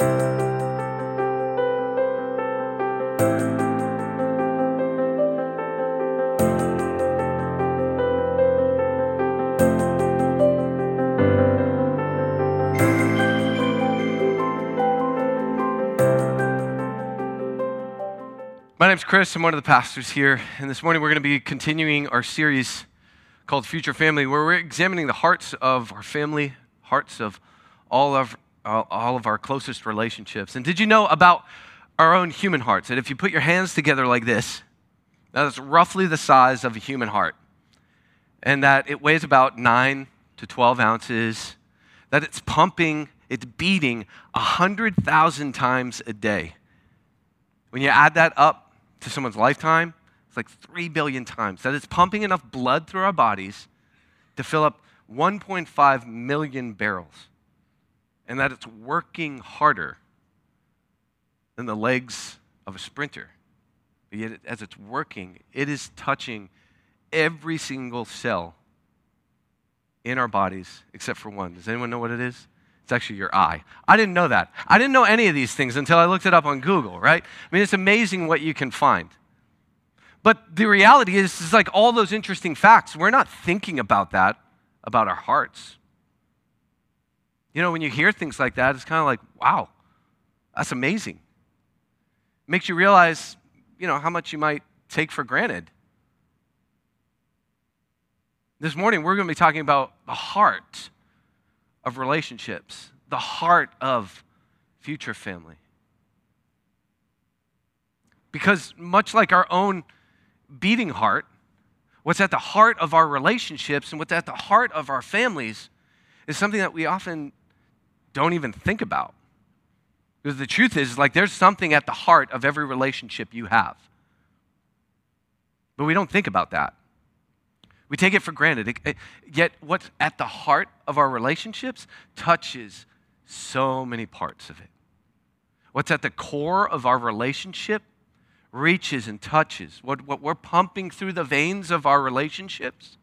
My name's Chris. I'm one of the pastors here. And this morning we're going to be continuing our series called Future Family, where we're examining the hearts of our family, hearts of all of, all of our closest relationships. And did you know about our own human hearts? That if you put your hands together like this, that's roughly the size of a human heart. And that it weighs about 9 to 12 ounces, that it's pumping, it's beating 100,000 times a day. When you add that up to someone's lifetime, it's like 3 billion times. That it's pumping enough blood through our bodies to fill up 1.5 million barrels. And that it's working harder than the legs of a sprinter. But yet, as it's working, it is touching every single cell in our bodies except for one. Does anyone know what it is? It's actually your eye. I didn't know that. I didn't know any of these things until I looked it up on Google, right? I mean, it's amazing what you can find. But the reality is, it's like all those interesting facts, we're not thinking about that, about our hearts. You know, when you hear things like that, it's kind of like, wow, that's amazing. It makes you realize, you know, how much you might take for granted. This morning, we're going to be talking about the heart of relationships, the heart of future family. Because much like our own beating heart, what's at the heart of our relationships and what's at the heart of our families is something that we often don't even think about. Because the truth is, like, there's something at the heart of every relationship you have. But we don't think about that. We take it for granted. Yet, what's at the heart of our relationships touches so many parts of it. What's at the core of our relationship reaches and touches. What, what we're pumping through the veins of our relationships.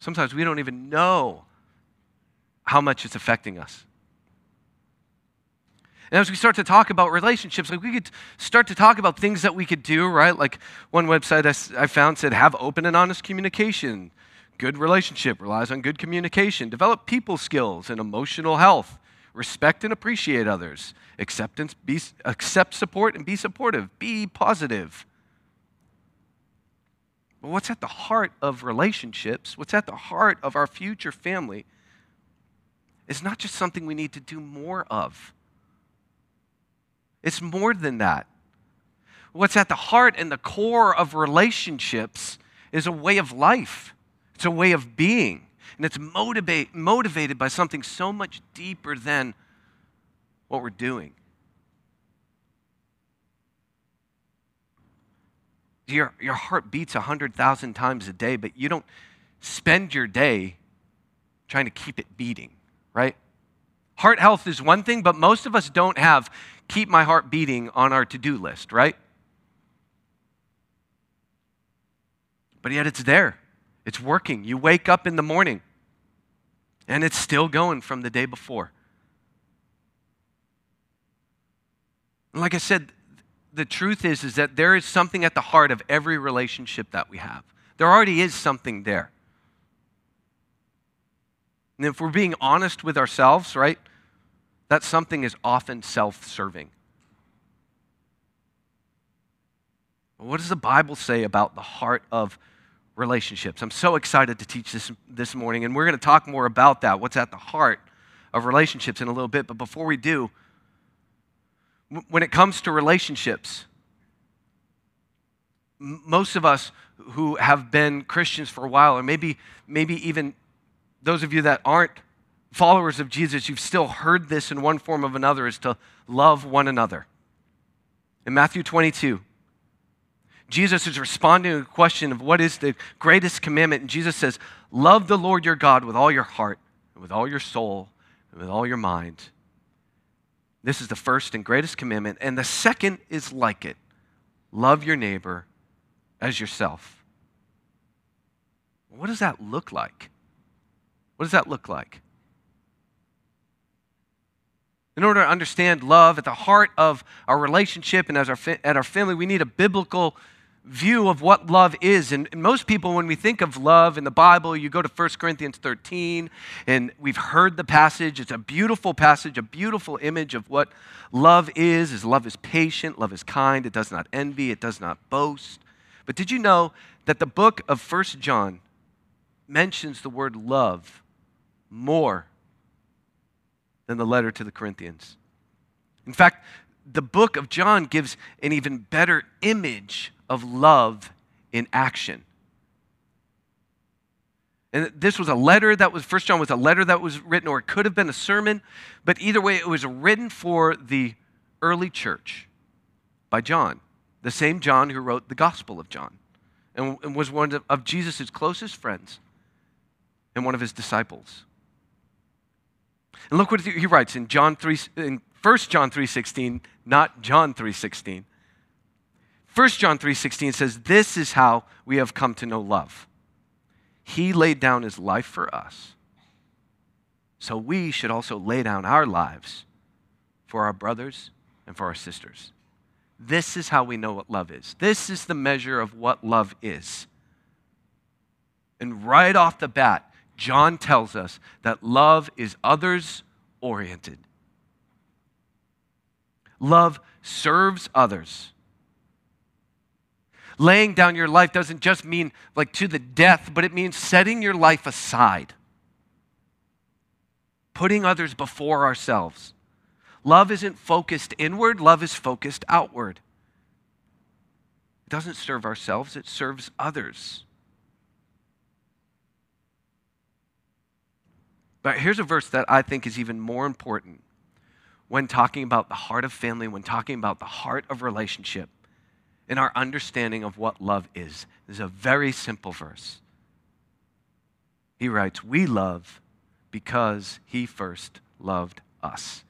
Sometimes we don't even know how much it's affecting us. And as we start to talk about relationships, like we could start to talk about things that we could do, right? Like one website I, found said, have open and honest communication. Good relationship relies on good communication. Develop people skills and emotional health. Respect and appreciate others. Acceptance, be, accept support and be supportive. Be positive. But what's at the heart of relationships, what's at the heart of our future family, is not just something we need to do more of it's more than that. What's at the heart and the core of relationships is a way of life, it's a way of being. And it's motivate, motivated by something so much deeper than what we're doing. Your, your heart beats 100,000 times a day, but you don't spend your day trying to keep it beating, right? Heart health is one thing, but most of us don't have keep my heart beating on our to do list, right? But yet it's there, it's working. You wake up in the morning and it's still going from the day before. Like I said, the truth is, is that there is something at the heart of every relationship that we have. There already is something there. And if we're being honest with ourselves, right, that something is often self serving. What does the Bible say about the heart of relationships? I'm so excited to teach this this morning, and we're going to talk more about that, what's at the heart of relationships in a little bit. But before we do, when it comes to relationships, most of us who have been Christians for a while, or maybe, maybe even those of you that aren't followers of Jesus, you've still heard this in one form or another is to love one another. In Matthew 22, Jesus is responding to the question of what is the greatest commandment. And Jesus says, Love the Lord your God with all your heart, and with all your soul, and with all your mind. This is the first and greatest commandment. And the second is like it love your neighbor as yourself. What does that look like? What does that look like? In order to understand love at the heart of our relationship and as our at our family, we need a biblical view of what love is. And, and, most people, when we think of love in the Bible, you go to 1 Corinthians 13, and we've heard the passage. It's a beautiful passage, a beautiful image of what love is. Is love is patient, love is kind, it does not envy, it does not boast. But did you know that the book of 1 John mentions the word love more than the letter to the Corinthians? In fact, the book of John gives an even better image of love in action. And this was a letter that was, First John was a letter that was written, or it could have been a sermon, but either way, it was written for the early church by John, the same John who wrote the Gospel of John and, was one of Jesus' closest friends and one of his disciples. And look what he writes in John 3, in 1 John 3.16, not John 3.16. 1 John 3:16 says this is how we have come to know love. He laid down his life for us. So we should also lay down our lives for our brothers and for our sisters. This is how we know what love is. This is the measure of what love is. And right off the bat, John tells us that love is others oriented. Love serves others laying down your life doesn't just mean like to the death, but it means setting your life aside, putting others before ourselves. Love isn't focused inward, love is focused outward. It doesn't serve ourselves, it serves others. But here's a verse that I think is even more important when talking about the heart of family, when talking about the heart of relationship in our understanding of what love is. This is a very simple verse. He writes, We love because he first loved us.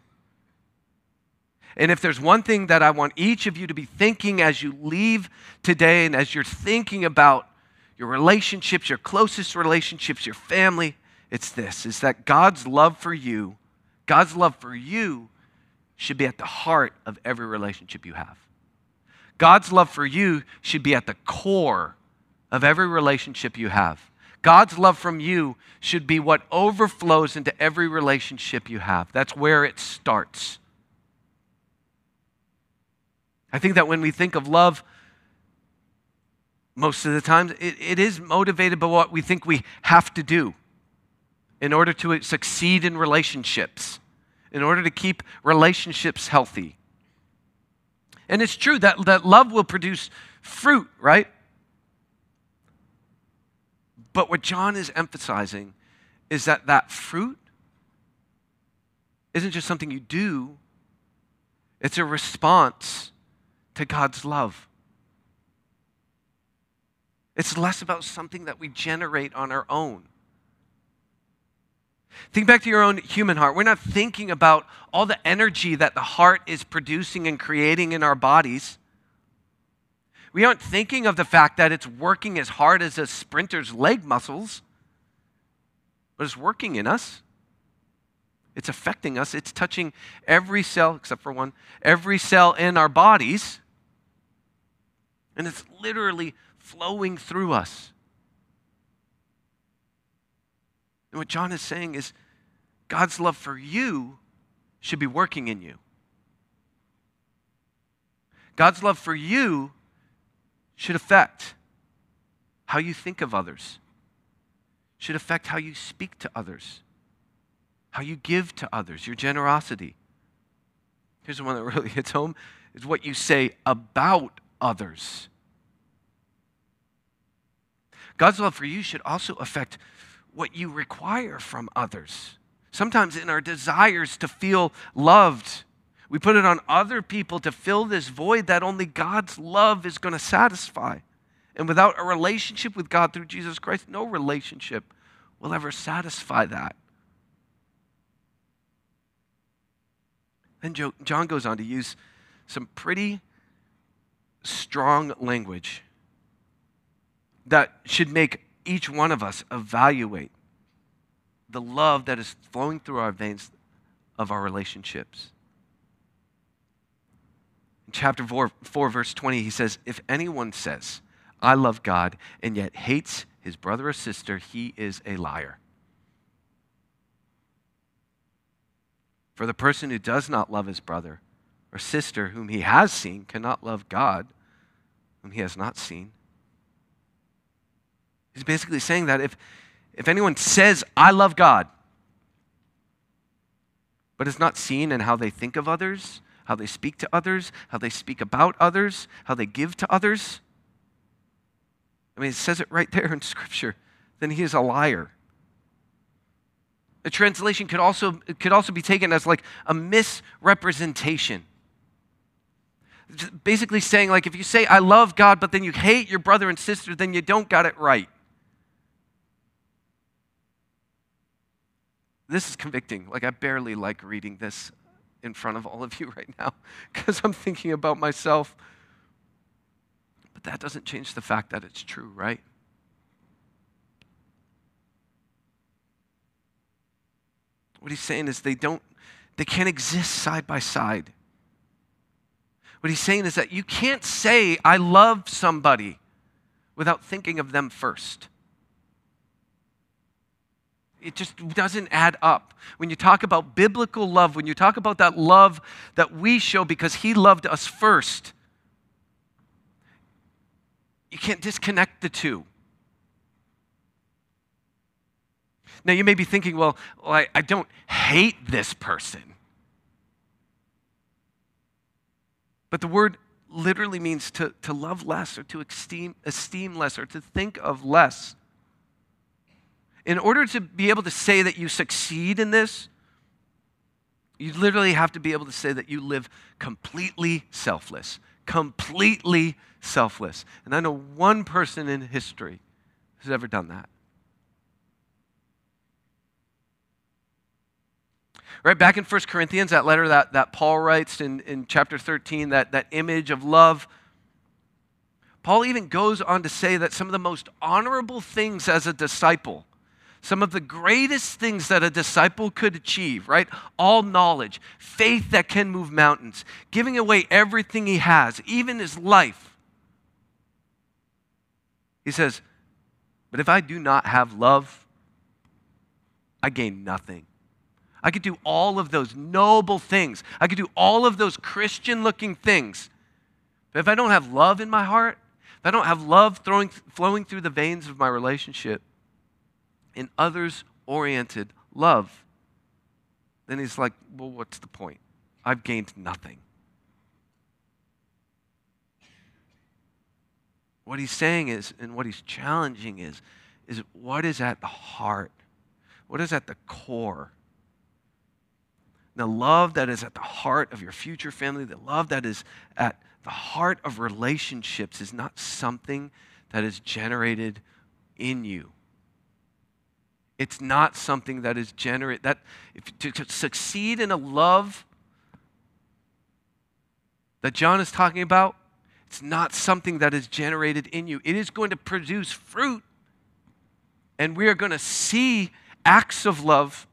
And if there's one thing that I want each of you to be thinking as you leave today and as you're thinking about your relationships, your closest relationships, your family, it's this is that God's love for you, God's love for you should be at the heart of every relationship you have. God's love for you should be at the core of every relationship you have. God's love from you should be what overflows into every relationship you have. That's where it starts. I think that when we think of love, most of the time, it, it is motivated by what we think we have to do in order to succeed in relationships, in order to keep relationships healthy. And it's true that, that love will produce fruit, right? But what John is emphasizing is that that fruit isn't just something you do, it's a response to God's love. It's less about something that we generate on our own. Think back to your own human heart. We're not thinking about all the energy that the heart is producing and creating in our bodies. We aren't thinking of the fact that it's working as hard as a sprinter's leg muscles, but it's working in us. It's affecting us. It's touching every cell, except for one, every cell in our bodies. And it's literally flowing through us. And what John is saying is God's love for you should be working in you. God's love for you should affect how you think of others, should affect how you speak to others, how you give to others, your generosity. Here's the one that really hits home is what you say about others. God's love for you should also affect what you require from others. Sometimes in our desires to feel loved, we put it on other people to fill this void that only God's love is going to satisfy. And without a relationship with God through Jesus Christ, no relationship will ever satisfy that. Then John goes on to use some pretty strong language that should make each one of us evaluate the love that is flowing through our veins of our relationships. In chapter 4, 4, verse 20, he says, If anyone says, I love God, and yet hates his brother or sister, he is a liar. For the person who does not love his brother or sister whom he has seen cannot love God whom he has not seen. He's basically saying that if, if anyone says, I love God, but is not seen in how they think of others, how they speak to others, how they speak about others, how they give to others, I mean, it says it right there in Scripture, then he is a liar. A translation could also, could also be taken as like a misrepresentation. Basically saying, like, if you say, I love God, but then you hate your brother and sister, then you don't got it right. This is convicting. Like, I barely like reading this in front of all of you right now because I'm thinking about myself. But that doesn't change the fact that it's true, right? What he's saying is they don't, they can't exist side by side. What he's saying is that you can't say, I love somebody without thinking of them first. It just doesn't add up. When you talk about biblical love, when you talk about that love that we show because he loved us first, you can't disconnect the two. Now, you may be thinking, well, well I, I don't hate this person. But the word literally means to, to love less or to esteem, esteem less or to think of less. In order to be able to say that you succeed in this, you literally have to be able to say that you live completely selfless, completely selfless. And I know one person in history who's ever done that. Right back in 1 Corinthians, that letter that, that Paul writes in, in chapter 13, that, that image of love, Paul even goes on to say that some of the most honorable things as a disciple some of the greatest things that a disciple could achieve, right? All knowledge, faith that can move mountains, giving away everything he has, even his life. He says, But if I do not have love, I gain nothing. I could do all of those noble things. I could do all of those Christian looking things. But if I don't have love in my heart, if I don't have love throwing, flowing through the veins of my relationship, in others oriented love, then he's like, well, what's the point? I've gained nothing. What he's saying is, and what he's challenging is, is what is at the heart? What is at the core? The love that is at the heart of your future family, the love that is at the heart of relationships is not something that is generated in you. It's not something that is generate that if, to, to succeed in a love that John is talking about, it's not something that is generated in you. It is going to produce fruit. And we are going to see acts of love.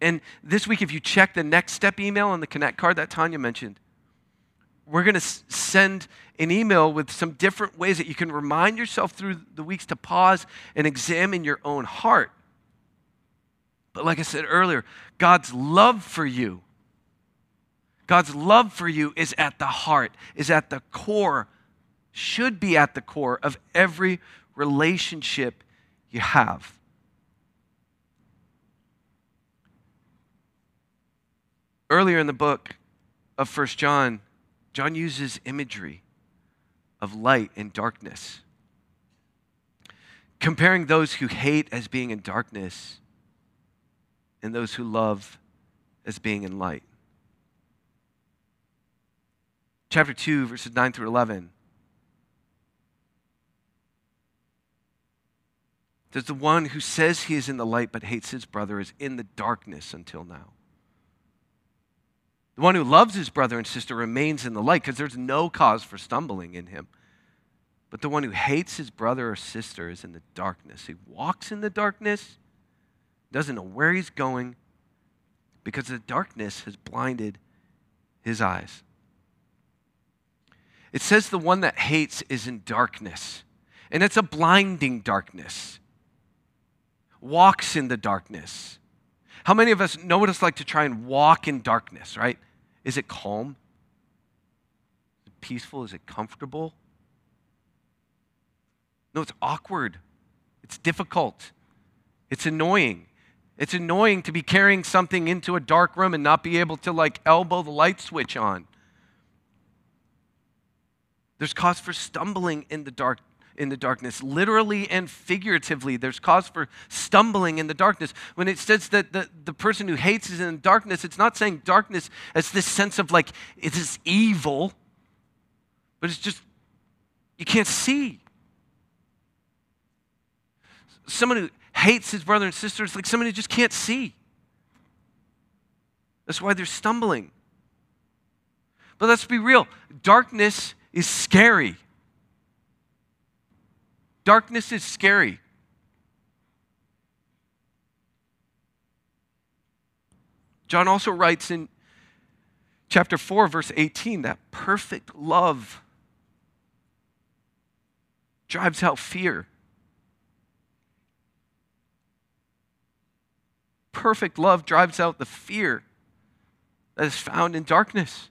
And this week, if you check the next step email on the Connect card that Tanya mentioned, we're going to send an email with some different ways that you can remind yourself through the weeks to pause and examine your own heart. But like I said earlier, God's love for you, God's love for you is at the heart, is at the core, should be at the core of every relationship you have. Earlier in the book of First John, John uses imagery of light and darkness, comparing those who hate as being in darkness and those who love as being in light. Chapter 2, verses 9 through 11. Does the one who says he is in the light but hates his brother is in the darkness until now. The one who loves his brother and sister remains in the light because there's no cause for stumbling in him. But the one who hates his brother or sister is in the darkness. He walks in the darkness, doesn't know where he's going because the darkness has blinded his eyes. It says the one that hates is in darkness, and it's a blinding darkness, walks in the darkness. How many of us know what it's like to try and walk in darkness, right? Is it calm? Is it peaceful? Is it comfortable? No, it's awkward. It's difficult. It's annoying. It's annoying to be carrying something into a dark room and not be able to like elbow the light switch on. There's cause for stumbling in the dark in the darkness, literally and figuratively. There's cause for stumbling in the darkness. When it says that the, the person who hates is in darkness, it's not saying darkness as this sense of like it is evil, but it's just you can't see. Someone who hates his brother and sister is like someone who just can't see. That's why they're stumbling. But let's be real darkness is scary. Darkness is scary. John also writes in chapter 4, verse 18, that perfect love drives out fear. Perfect love drives out the fear that is found in darkness.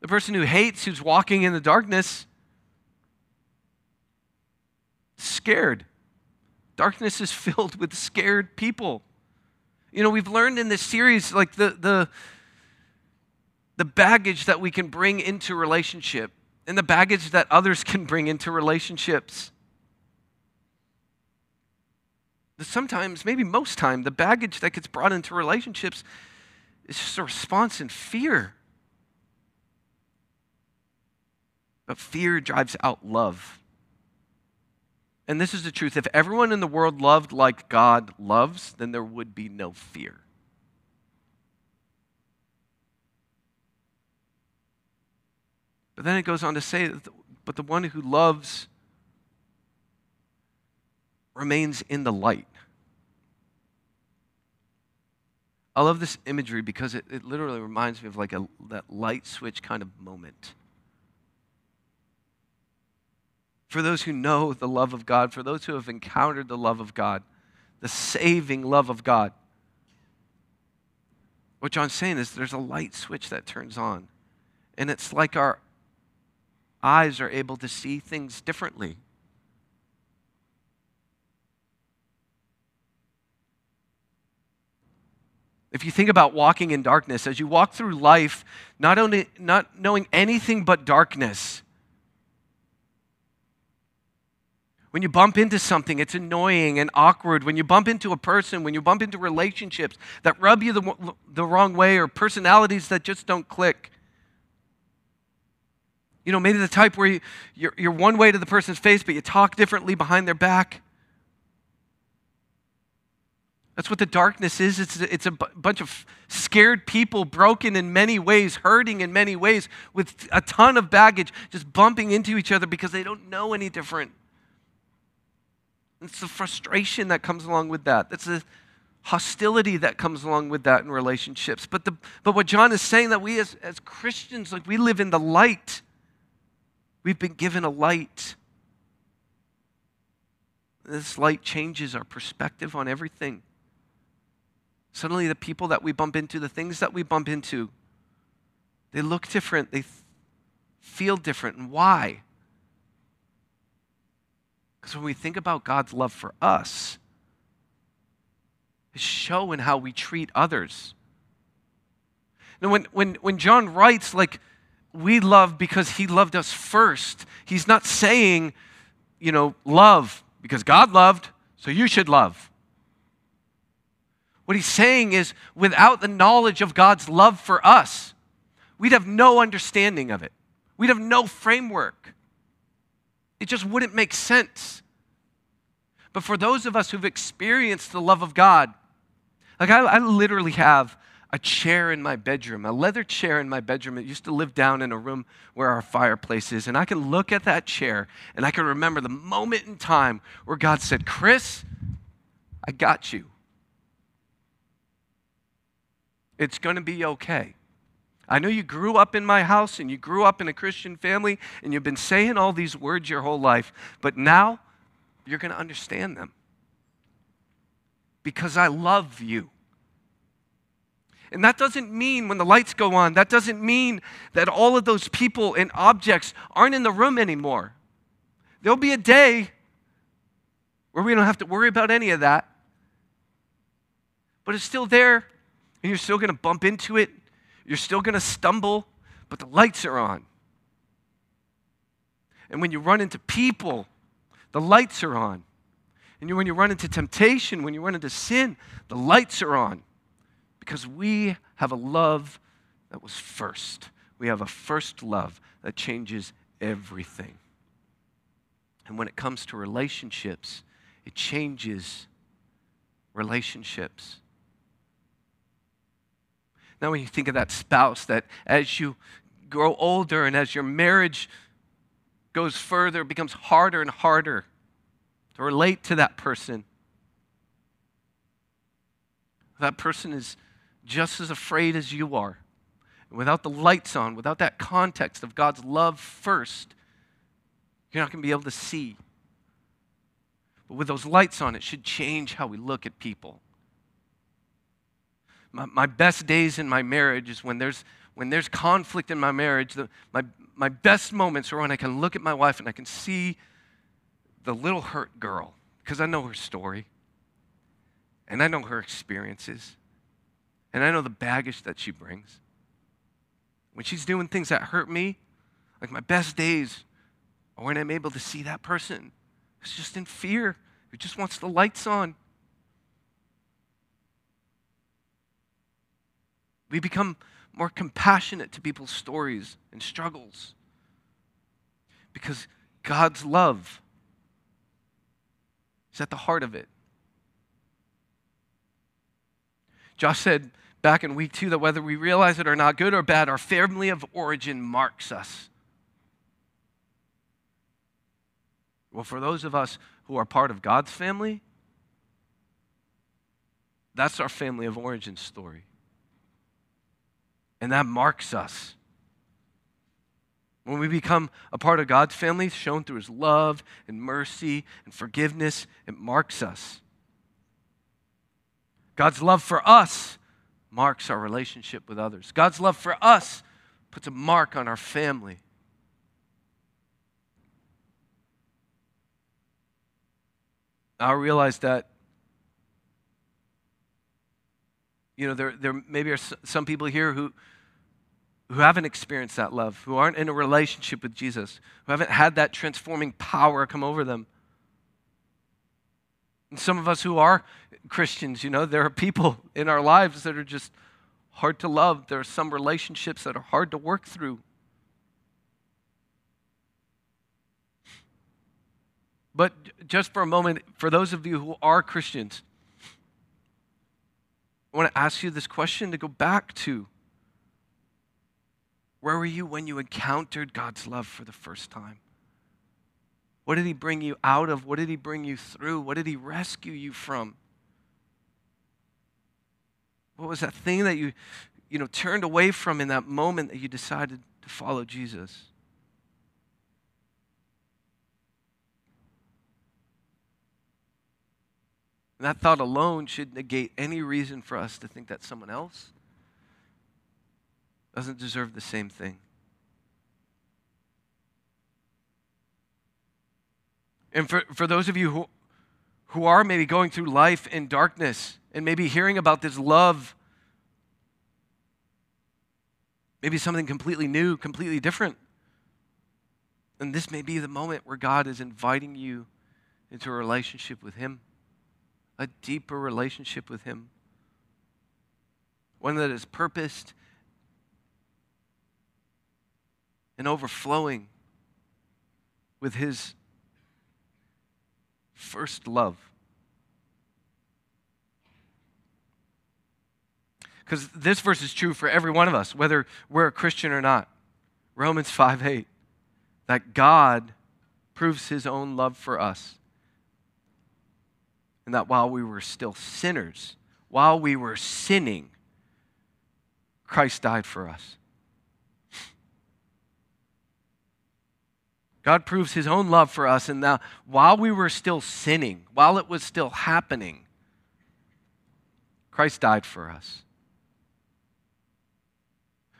The person who hates, who's walking in the darkness, scared. Darkness is filled with scared people. You know, we've learned in this series like the the the baggage that we can bring into relationship and the baggage that others can bring into relationships. Sometimes, maybe most time, the baggage that gets brought into relationships is just a response in fear. But fear drives out love. And this is the truth if everyone in the world loved like God loves, then there would be no fear. But then it goes on to say, that the, but the one who loves remains in the light. I love this imagery because it, it literally reminds me of like a, that light switch kind of moment for those who know the love of God, for those who have encountered the love of God, the saving love of God. What John's saying is there's a light switch that turns on. And it's like our eyes are able to see things differently. If you think about walking in darkness, as you walk through life, not only not knowing anything but darkness, When you bump into something, it's annoying and awkward. When you bump into a person, when you bump into relationships that rub you the, the wrong way or personalities that just don't click. You know, maybe the type where you, you're, you're one way to the person's face, but you talk differently behind their back. That's what the darkness is. It's, it's a b- bunch of scared people, broken in many ways, hurting in many ways, with a ton of baggage, just bumping into each other because they don't know any different. It's the frustration that comes along with that. It's the hostility that comes along with that in relationships. But, the, but what John is saying that we as, as Christians, like we live in the light. We've been given a light. This light changes our perspective on everything. Suddenly, the people that we bump into, the things that we bump into, they look different, they feel different. And why? Because when we think about God's love for us, it's shown in how we treat others. Now, when, when, when John writes, like, we love because he loved us first, he's not saying, you know, love because God loved, so you should love. What he's saying is, without the knowledge of God's love for us, we'd have no understanding of it. We'd have no framework. It just wouldn't make sense. But for those of us who've experienced the love of God, like I, I literally have a chair in my bedroom, a leather chair in my bedroom. It used to live down in a room where our fireplace is. And I can look at that chair and I can remember the moment in time where God said, Chris, I got you. It's going to be okay. I know you grew up in my house and you grew up in a Christian family and you've been saying all these words your whole life, but now you're going to understand them because I love you. And that doesn't mean when the lights go on, that doesn't mean that all of those people and objects aren't in the room anymore. There'll be a day where we don't have to worry about any of that. But it's still there, and you're still going to bump into it. You're still going to stumble, but the lights are on. And when you run into people, the lights are on. And when you run into temptation, when you run into sin, the lights are on. Because we have a love that was first. We have a first love that changes everything. And when it comes to relationships, it changes relationships. Now, when you think of that spouse, that as you grow older and as your marriage goes further, it becomes harder and harder to relate to that person. That person is just as afraid as you are. And without the lights on, without that context of God's love first, you're not going to be able to see. But with those lights on, it should change how we look at people. My, my best days in my marriage is when there's, when there's conflict in my marriage. The, my, my best moments are when I can look at my wife and I can see the little hurt girl because I know her story and I know her experiences and I know the baggage that she brings. When she's doing things that hurt me, like my best days are when I'm able to see that person who's just in fear, who just wants the lights on. We become more compassionate to people's stories and struggles because God's love is at the heart of it. Josh said back in week two that whether we realize it or not, good or bad, our family of origin marks us. Well, for those of us who are part of God's family, that's our family of origin story. And that marks us. When we become a part of God's family, shown through his love and mercy and forgiveness, it marks us. God's love for us marks our relationship with others. God's love for us puts a mark on our family. I realize that, you know, there, there maybe are some people here who, who haven't experienced that love, who aren't in a relationship with Jesus, who haven't had that transforming power come over them. And some of us who are Christians, you know, there are people in our lives that are just hard to love. There are some relationships that are hard to work through. But just for a moment, for those of you who are Christians, I want to ask you this question to go back to. Where were you when you encountered God's love for the first time? What did He bring you out of? What did He bring you through? What did He rescue you from? What was that thing that you, you know, turned away from in that moment that you decided to follow Jesus? And that thought alone should negate any reason for us to think that someone else doesn't deserve the same thing. And for, for those of you who, who are maybe going through life in darkness and maybe hearing about this love, maybe something completely new, completely different, and this may be the moment where God is inviting you into a relationship with Him a deeper relationship with Him, one that is purposed and overflowing with His first love. Because this verse is true for every one of us, whether we're a Christian or not. Romans 5 8, that God proves his own love for us and that while we were still sinners, while we were sinning, Christ died for us. God proves his own love for us, and now while we were still sinning, while it was still happening, Christ died for us.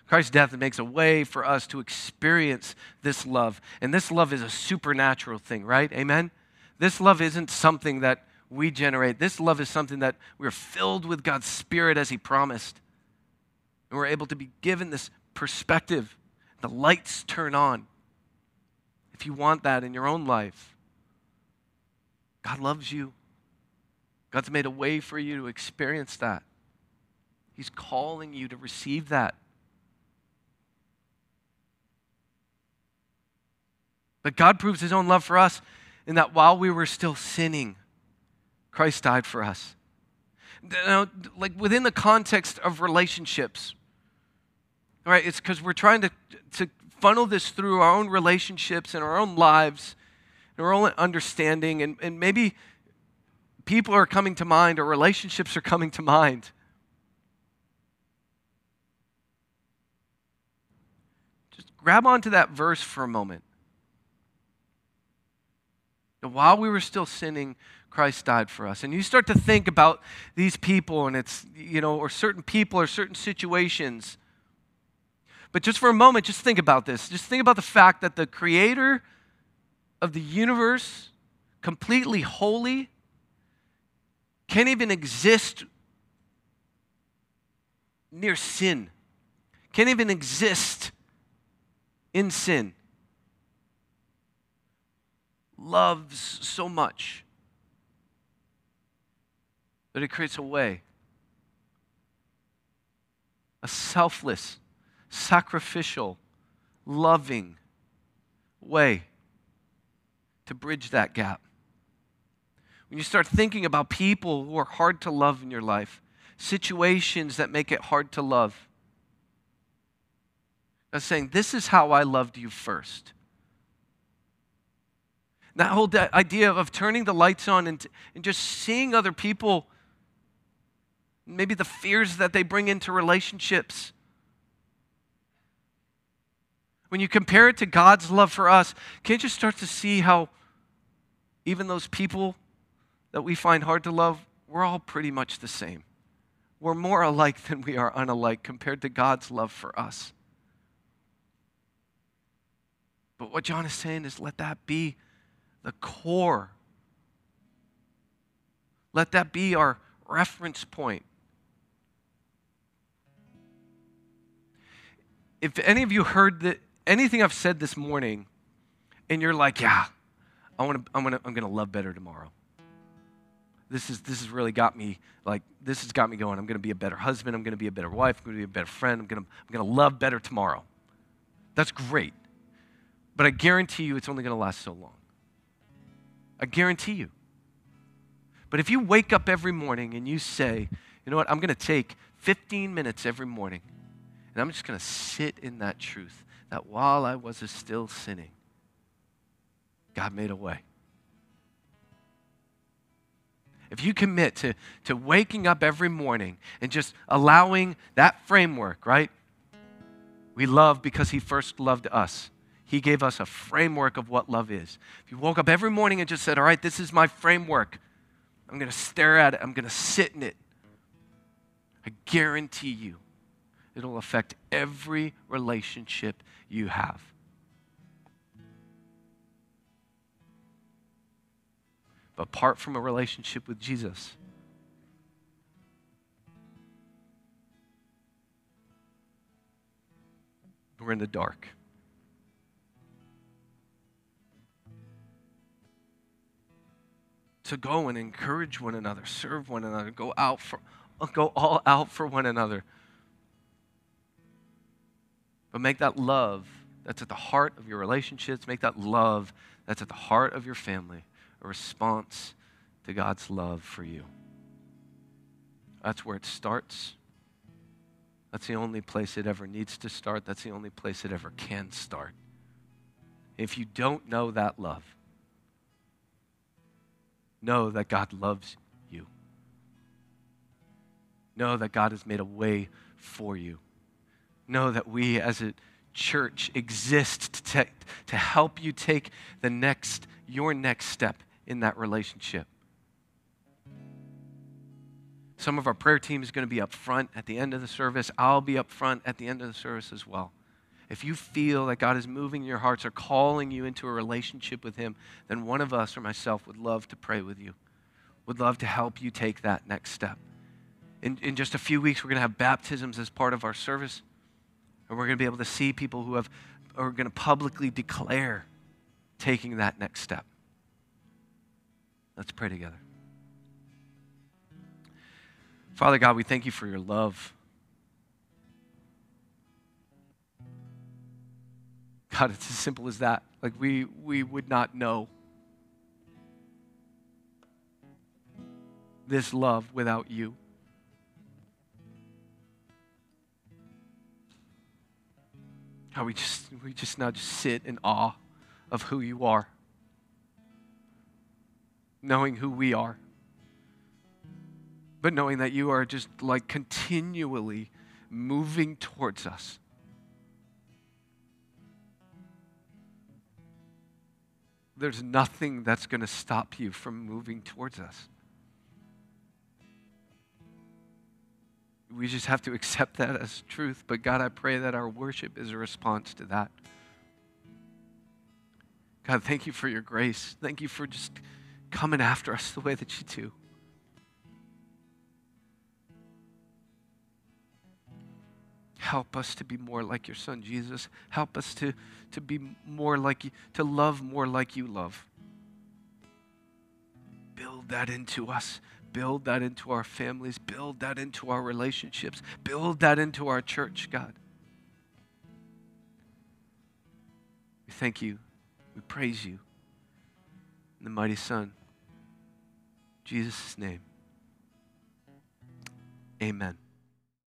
Christ's death makes a way for us to experience this love. And this love is a supernatural thing, right? Amen? This love isn't something that we generate. This love is something that we're filled with God's Spirit as He promised. And we're able to be given this perspective. The lights turn on. If you want that in your own life, God loves you. God's made a way for you to experience that. He's calling you to receive that. But God proves his own love for us in that while we were still sinning, Christ died for us. Now, like within the context of relationships, right? It's because we're trying to, to funnel this through our own relationships and our own lives and our own understanding. And, and maybe people are coming to mind or relationships are coming to mind. Just grab onto that verse for a moment. And while we were still sinning, Christ died for us. And you start to think about these people and it's, you know, or certain people or certain situations. But just for a moment, just think about this. Just think about the fact that the creator of the universe, completely holy, can't even exist near sin, can't even exist in sin loves so much that it creates a way a selfless, sacrificial, loving way to bridge that gap. When you start thinking about people who are hard to love in your life, situations that make it hard to love, I'm saying, This is how I loved you first. That whole idea of turning the lights on and, and just seeing other people, maybe the fears that they bring into relationships. When you compare it to God's love for us, can't you start to see how even those people that we find hard to love, we're all pretty much the same. We're more alike than we are unalike compared to God's love for us. But what John is saying is let that be the core. Let that be our reference point. If any of you heard anything I've said this morning, and you're like, yeah, I want to, I'm gonna, I'm gonna love better tomorrow. This is this has really got me like this has got me going. I'm gonna be a better husband. I'm gonna be a better wife. I'm gonna be a better friend. I'm gonna, I'm gonna love better tomorrow. That's great, but I guarantee you, it's only gonna last so long. I guarantee you. But if you wake up every morning and you say, you know what, I'm to take 15 minutes every morning and I'm just going to sit in that truth that while I was still sinning, God made a way. If you commit to, to waking up every morning and just allowing that framework, right? We love because He first loved us. He gave us a framework of what love is. If you woke up every morning and just said, All right, this is my framework, I'm going to stare at it, I'm going to sit in it, I guarantee you it'll affect every relationship you have. But apart from a relationship with Jesus, we're in the dark. to go and encourage one another, serve one another, go out for go all out for one another. But make that love that's at the heart of your relationships, make that love that's at the heart of your family a response to God's love for you. That's where it starts. That's the only place it ever needs to start. That's the only place it ever can start. If you don't know that love, know that God loves you. Know that God has made a way for you. Know that we as a church exist to, te- to help you take the next, your next step in that relationship. Some of our prayer team is going to be up front at the end of the service. I'll be up front at the end of the service as well. If you feel that God is moving your hearts or calling you into a relationship with Him, then one of us or myself would love to pray with you, would love to help you take that next step. In, in just a few weeks, we're going to have baptisms as part of our service. And we're going to be able to see people who have, are going to publicly declare taking that next step. Let's pray together. Father God, we thank you for your love. God, it's as simple as that. Like we, we would not know this love without you. How we just we just now just sit in awe of who you are. Knowing who we are. But knowing that you are just like continually moving towards us. There's nothing that's going to stop you from moving towards us. We just have to accept that as truth. But God, I pray that our worship is a response to that. God, thank you for your grace. Thank you for just coming after us the way that you do. Help us to be more like your son, Jesus. Help us to, to be more like you, to love more like you love. Build that into us build that into our families, build that into our relationships, build that into our church, God. We thank you. We praise you. In the mighty Son, Jesus' name. Amen.